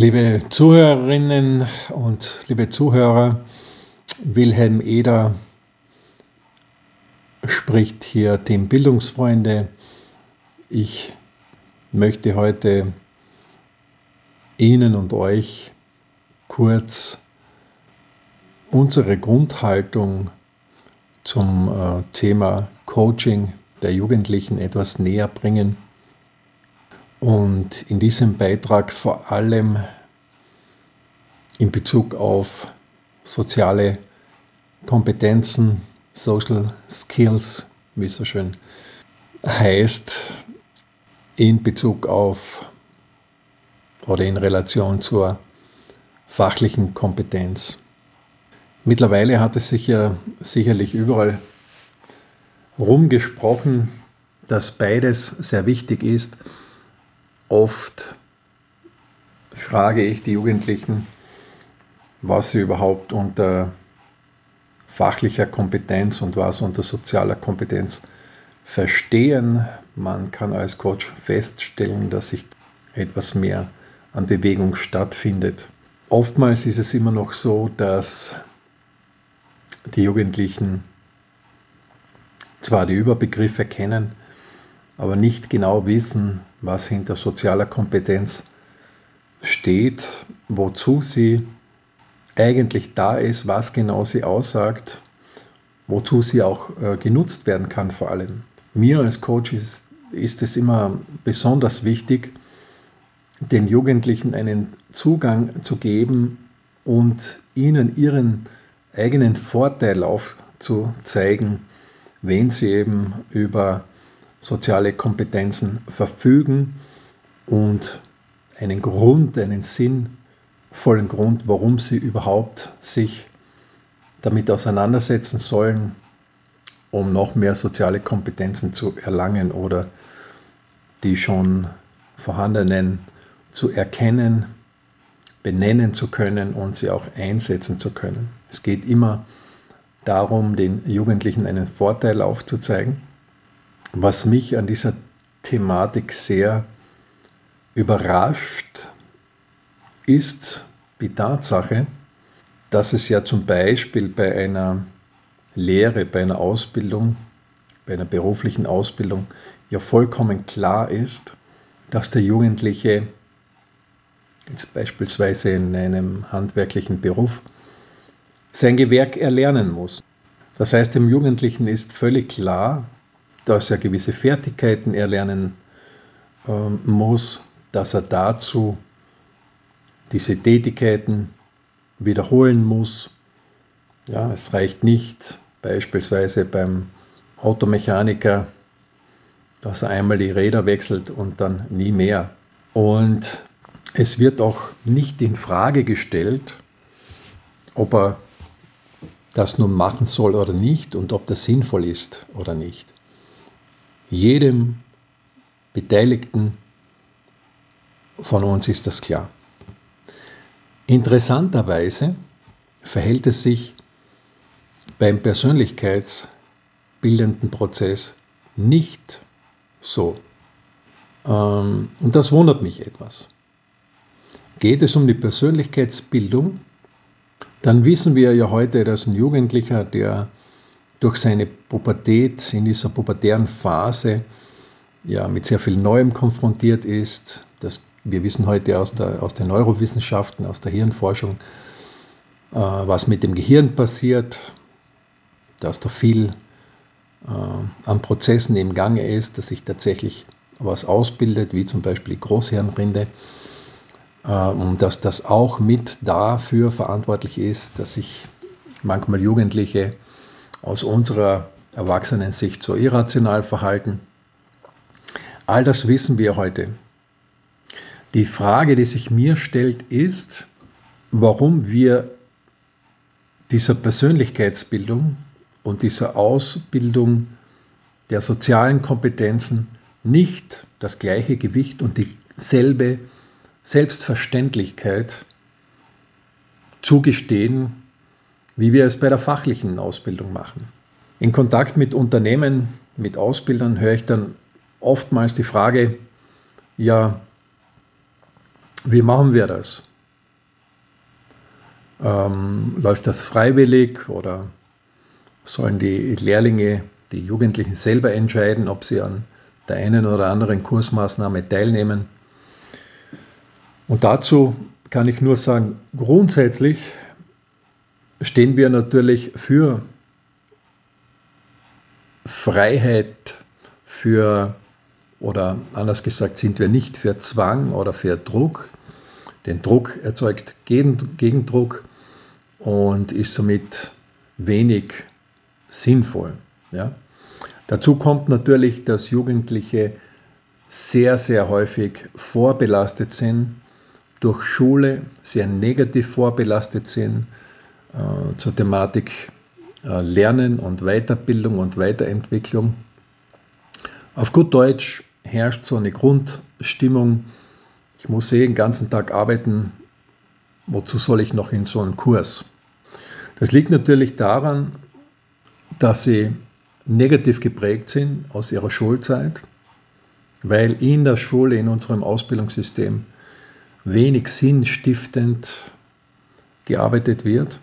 Liebe Zuhörerinnen und liebe Zuhörer, Wilhelm Eder spricht hier Team Bildungsfreunde. Ich möchte heute Ihnen und euch kurz unsere Grundhaltung zum äh, Thema Coaching der Jugendlichen etwas näher bringen und in diesem Beitrag vor allem in Bezug auf soziale Kompetenzen, Social Skills, wie es so schön heißt, in Bezug auf oder in Relation zur fachlichen Kompetenz. Mittlerweile hat es sich ja sicherlich überall rumgesprochen, dass beides sehr wichtig ist. Oft frage ich die Jugendlichen, was sie überhaupt unter fachlicher Kompetenz und was unter sozialer Kompetenz verstehen. Man kann als Coach feststellen, dass sich etwas mehr an Bewegung stattfindet. Oftmals ist es immer noch so, dass die Jugendlichen zwar die Überbegriffe kennen, aber nicht genau wissen, was hinter sozialer Kompetenz steht, wozu sie eigentlich da ist, was genau sie aussagt, wozu sie auch äh, genutzt werden kann vor allem. Mir als Coach ist, ist es immer besonders wichtig, den Jugendlichen einen Zugang zu geben und ihnen ihren eigenen Vorteil aufzuzeigen, wenn sie eben über soziale Kompetenzen verfügen und einen Grund, einen sinnvollen Grund, warum sie überhaupt sich damit auseinandersetzen sollen, um noch mehr soziale Kompetenzen zu erlangen oder die schon vorhandenen zu erkennen, benennen zu können und sie auch einsetzen zu können. Es geht immer darum, den Jugendlichen einen Vorteil aufzuzeigen. Was mich an dieser Thematik sehr überrascht, ist die Tatsache, dass es ja zum Beispiel bei einer Lehre, bei einer Ausbildung, bei einer beruflichen Ausbildung ja vollkommen klar ist, dass der Jugendliche jetzt beispielsweise in einem handwerklichen Beruf, sein Gewerk erlernen muss. Das heißt, dem Jugendlichen ist völlig klar, dass er gewisse Fertigkeiten erlernen äh, muss, dass er dazu diese Tätigkeiten wiederholen muss. Ja, es reicht nicht beispielsweise beim Automechaniker, dass er einmal die Räder wechselt und dann nie mehr. Und es wird auch nicht in Frage gestellt, ob er das nun machen soll oder nicht und ob das sinnvoll ist oder nicht. Jedem Beteiligten von uns ist das klar. Interessanterweise verhält es sich beim persönlichkeitsbildenden Prozess nicht so. Ähm, und das wundert mich etwas. Geht es um die Persönlichkeitsbildung, dann wissen wir ja heute, dass ein Jugendlicher, der durch seine Pubertät, in dieser pubertären Phase, ja, mit sehr viel Neuem konfrontiert ist. Das, wir wissen heute aus, der, aus den Neurowissenschaften, aus der Hirnforschung, äh, was mit dem Gehirn passiert, dass da viel äh, an Prozessen im Gange ist, dass sich tatsächlich was ausbildet, wie zum Beispiel die Großhirnrinde. Äh, und dass das auch mit dafür verantwortlich ist, dass sich manchmal Jugendliche aus unserer Erwachsenensicht so irrational verhalten. All das wissen wir heute. Die Frage, die sich mir stellt, ist, warum wir dieser Persönlichkeitsbildung und dieser Ausbildung der sozialen Kompetenzen nicht das gleiche Gewicht und dieselbe Selbstverständlichkeit zugestehen, wie wir es bei der fachlichen Ausbildung machen. In Kontakt mit Unternehmen, mit Ausbildern höre ich dann oftmals die Frage, ja, wie machen wir das? Ähm, läuft das freiwillig oder sollen die Lehrlinge, die Jugendlichen selber entscheiden, ob sie an der einen oder anderen Kursmaßnahme teilnehmen? Und dazu kann ich nur sagen, grundsätzlich stehen wir natürlich für Freiheit, für, oder anders gesagt, sind wir nicht für Zwang oder für Druck. Denn Druck erzeugt Gegendruck und ist somit wenig sinnvoll. Ja? Dazu kommt natürlich, dass Jugendliche sehr, sehr häufig vorbelastet sind durch Schule, sehr negativ vorbelastet sind äh, zur Thematik äh, Lernen und Weiterbildung und Weiterentwicklung. Auf gut Deutsch herrscht so eine Grundstimmung, ich muss eh den ganzen Tag arbeiten, wozu soll ich noch in so einen Kurs? Das liegt natürlich daran, dass sie negativ geprägt sind aus ihrer Schulzeit, weil in der Schule, in unserem Ausbildungssystem wenig sinnstiftend gearbeitet wird,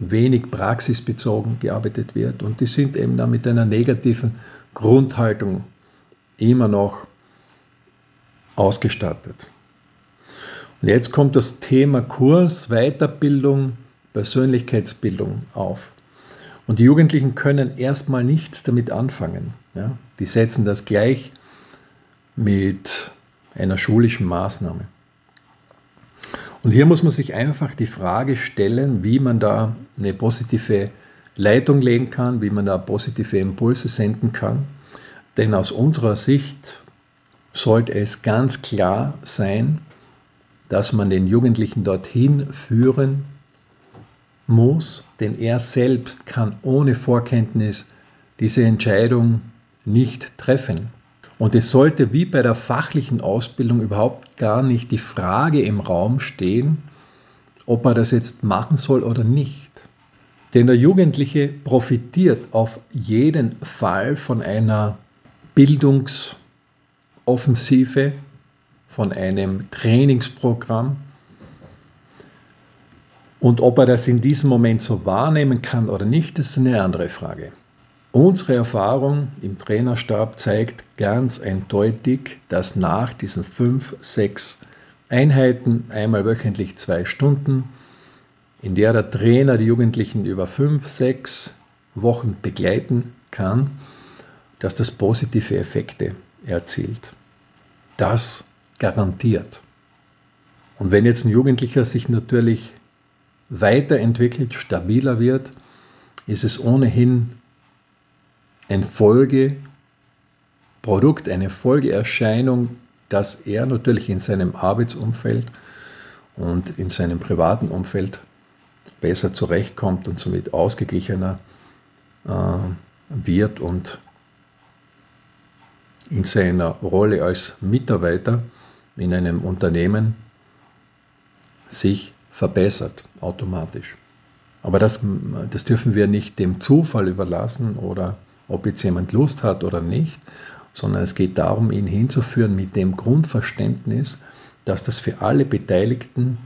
wenig praxisbezogen gearbeitet wird und die sind eben dann mit einer negativen Grundhaltung immer noch ausgestattet. Und jetzt kommt das Thema Kurs, Weiterbildung, Persönlichkeitsbildung auf. Und die Jugendlichen können erstmal nichts damit anfangen. Ja? Die setzen das gleich mit einer schulischen Maßnahme. Und hier muss man sich einfach die Frage stellen, wie man da eine positive Leitung legen kann, wie man da positive Impulse senden kann. Denn aus unserer Sicht sollte es ganz klar sein, dass man den Jugendlichen dorthin führen muss, denn er selbst kann ohne Vorkenntnis diese Entscheidung nicht treffen. Und es sollte wie bei der fachlichen Ausbildung überhaupt gar nicht die Frage im Raum stehen, ob er das jetzt machen soll oder nicht. Denn der Jugendliche profitiert auf jeden Fall von einer Bildungsoffensive, von einem Trainingsprogramm. Und ob er das in diesem Moment so wahrnehmen kann oder nicht, ist eine andere Frage. Unsere Erfahrung im Trainerstab zeigt ganz eindeutig, dass nach diesen fünf, sechs Einheiten, einmal wöchentlich zwei Stunden, in der der Trainer die Jugendlichen über fünf, sechs Wochen begleiten kann, dass das positive Effekte erzielt. Das garantiert. Und wenn jetzt ein Jugendlicher sich natürlich weiterentwickelt, stabiler wird, ist es ohnehin ein Folgeprodukt, eine Folgeerscheinung, dass er natürlich in seinem Arbeitsumfeld und in seinem privaten Umfeld besser zurechtkommt und somit ausgeglichener äh, wird und in seiner Rolle als Mitarbeiter in einem Unternehmen sich verbessert automatisch. Aber das, das dürfen wir nicht dem Zufall überlassen oder ob jetzt jemand Lust hat oder nicht, sondern es geht darum, ihn hinzuführen mit dem Grundverständnis, dass das für alle Beteiligten,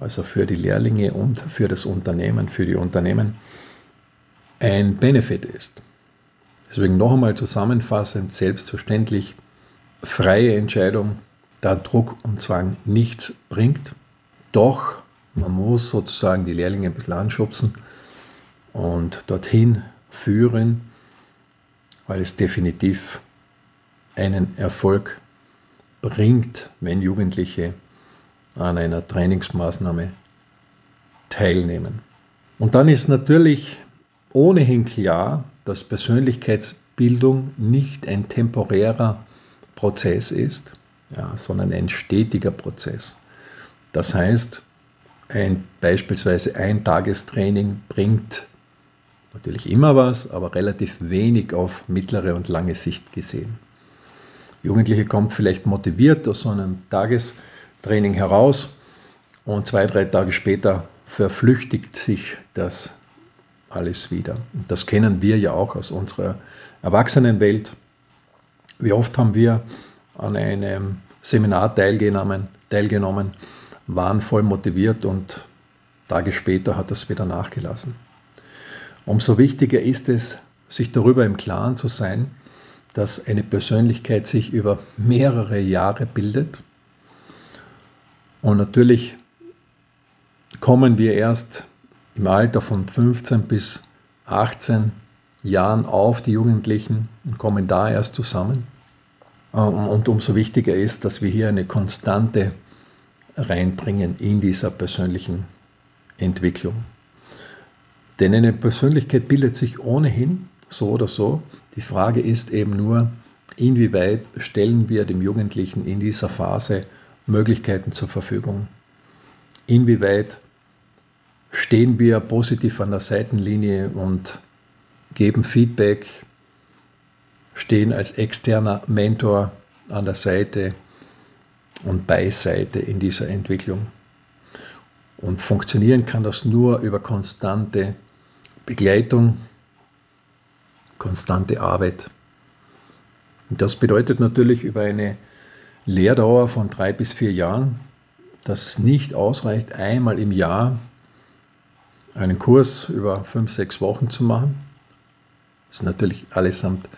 also für die Lehrlinge und für das Unternehmen, für die Unternehmen, ein Benefit ist. Deswegen noch einmal zusammenfassend, selbstverständlich, freie Entscheidung, da Druck und Zwang nichts bringt. Doch man muss sozusagen die Lehrlinge ein bisschen anschubsen und dorthin führen, weil es definitiv einen Erfolg bringt, wenn Jugendliche an einer Trainingsmaßnahme teilnehmen. Und dann ist natürlich ohnehin klar, dass Persönlichkeitsbildung nicht ein temporärer Prozess ist, ja, sondern ein stetiger Prozess. Das heißt, ein, beispielsweise ein Tagestraining bringt natürlich immer was, aber relativ wenig auf mittlere und lange Sicht gesehen. Jugendliche kommt vielleicht motiviert aus so einem Tagestraining heraus und zwei, drei Tage später verflüchtigt sich das alles wieder. Und das kennen wir ja auch aus unserer Erwachsenenwelt. Wie oft haben wir an einem Seminar teilgenommen, teilgenommen waren voll motiviert und Tage später hat das wieder nachgelassen. Umso wichtiger ist es, sich darüber im Klaren zu sein, dass eine Persönlichkeit sich über mehrere Jahre bildet. Und natürlich kommen wir erst im Alter von 15 bis 18 Jahren auf, die Jugendlichen, und kommen da erst zusammen. Und umso wichtiger ist, dass wir hier eine Konstante reinbringen in dieser persönlichen Entwicklung. Denn eine Persönlichkeit bildet sich ohnehin so oder so. Die Frage ist eben nur, inwieweit stellen wir dem Jugendlichen in dieser Phase Möglichkeiten zur Verfügung? Inwieweit stehen wir positiv an der Seitenlinie und geben Feedback, stehen als externer Mentor an der Seite und Beiseite in dieser Entwicklung. Und funktionieren kann das nur über konstante Begleitung, konstante Arbeit. Und das bedeutet natürlich über eine Lehrdauer von drei bis vier Jahren, dass es nicht ausreicht, einmal im Jahr einen Kurs über fünf, sechs Wochen zu machen. Das ist natürlich allesamt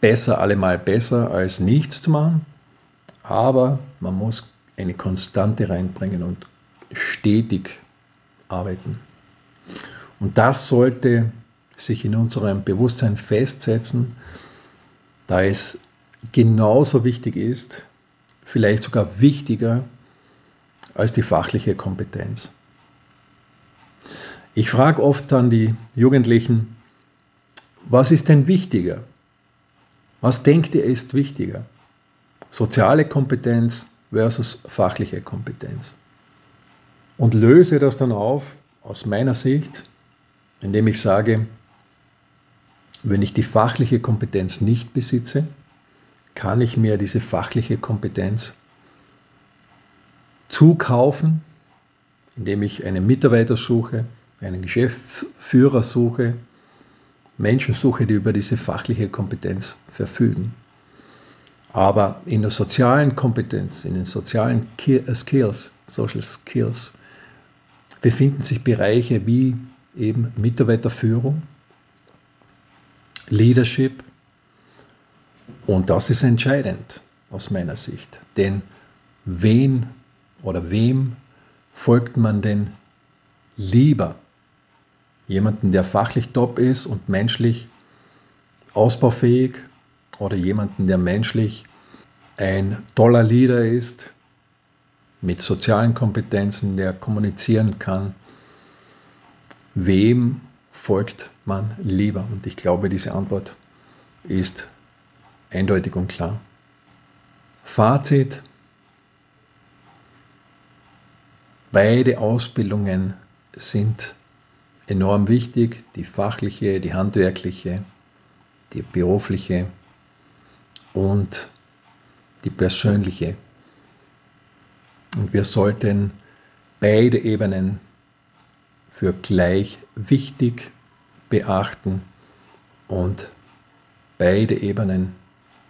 besser, allemal besser, als nichts zu machen. Aber man muss eine Konstante reinbringen und stetig arbeiten. Und das sollte sich in unserem Bewusstsein festsetzen, da es genauso wichtig ist, vielleicht sogar wichtiger als die fachliche Kompetenz. Ich frage oft dann die Jugendlichen, was ist denn wichtiger? Was denkt ihr ist wichtiger? Soziale Kompetenz versus fachliche Kompetenz. Und löse das dann auf, aus meiner Sicht, indem ich sage, wenn ich die fachliche Kompetenz nicht besitze, kann ich mir diese fachliche Kompetenz zukaufen, indem ich einen Mitarbeiter suche, einen Geschäftsführer suche, Menschen suche, die über diese fachliche Kompetenz verfügen. Aber in der sozialen Kompetenz, in den sozialen äh, Skills, Social Skills, befinden sich Bereiche wie eben Mitarbeiterführung, Leadership. Und das ist entscheidend aus meiner Sicht. Denn wen oder wem folgt man denn lieber? Jemanden, der fachlich top ist und menschlich ausbaufähig oder jemanden, der menschlich ein toller Leader ist, mit sozialen Kompetenzen, der kommunizieren kann. Wem folgt man lieber? Und ich glaube, diese Antwort ist eindeutig und klar. Fazit. Beide Ausbildungen sind enorm wichtig, die fachliche, die handwerkliche, die berufliche und die persönliche. Und wir sollten beide Ebenen für gleich wichtig beachten und beide Ebenen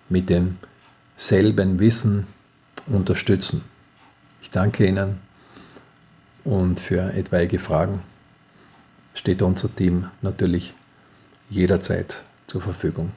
mit demselben Wissen unterstützen. Ich danke Ihnen und für etwaige Fragen steht unser Team natürlich jederzeit zur Verfügung.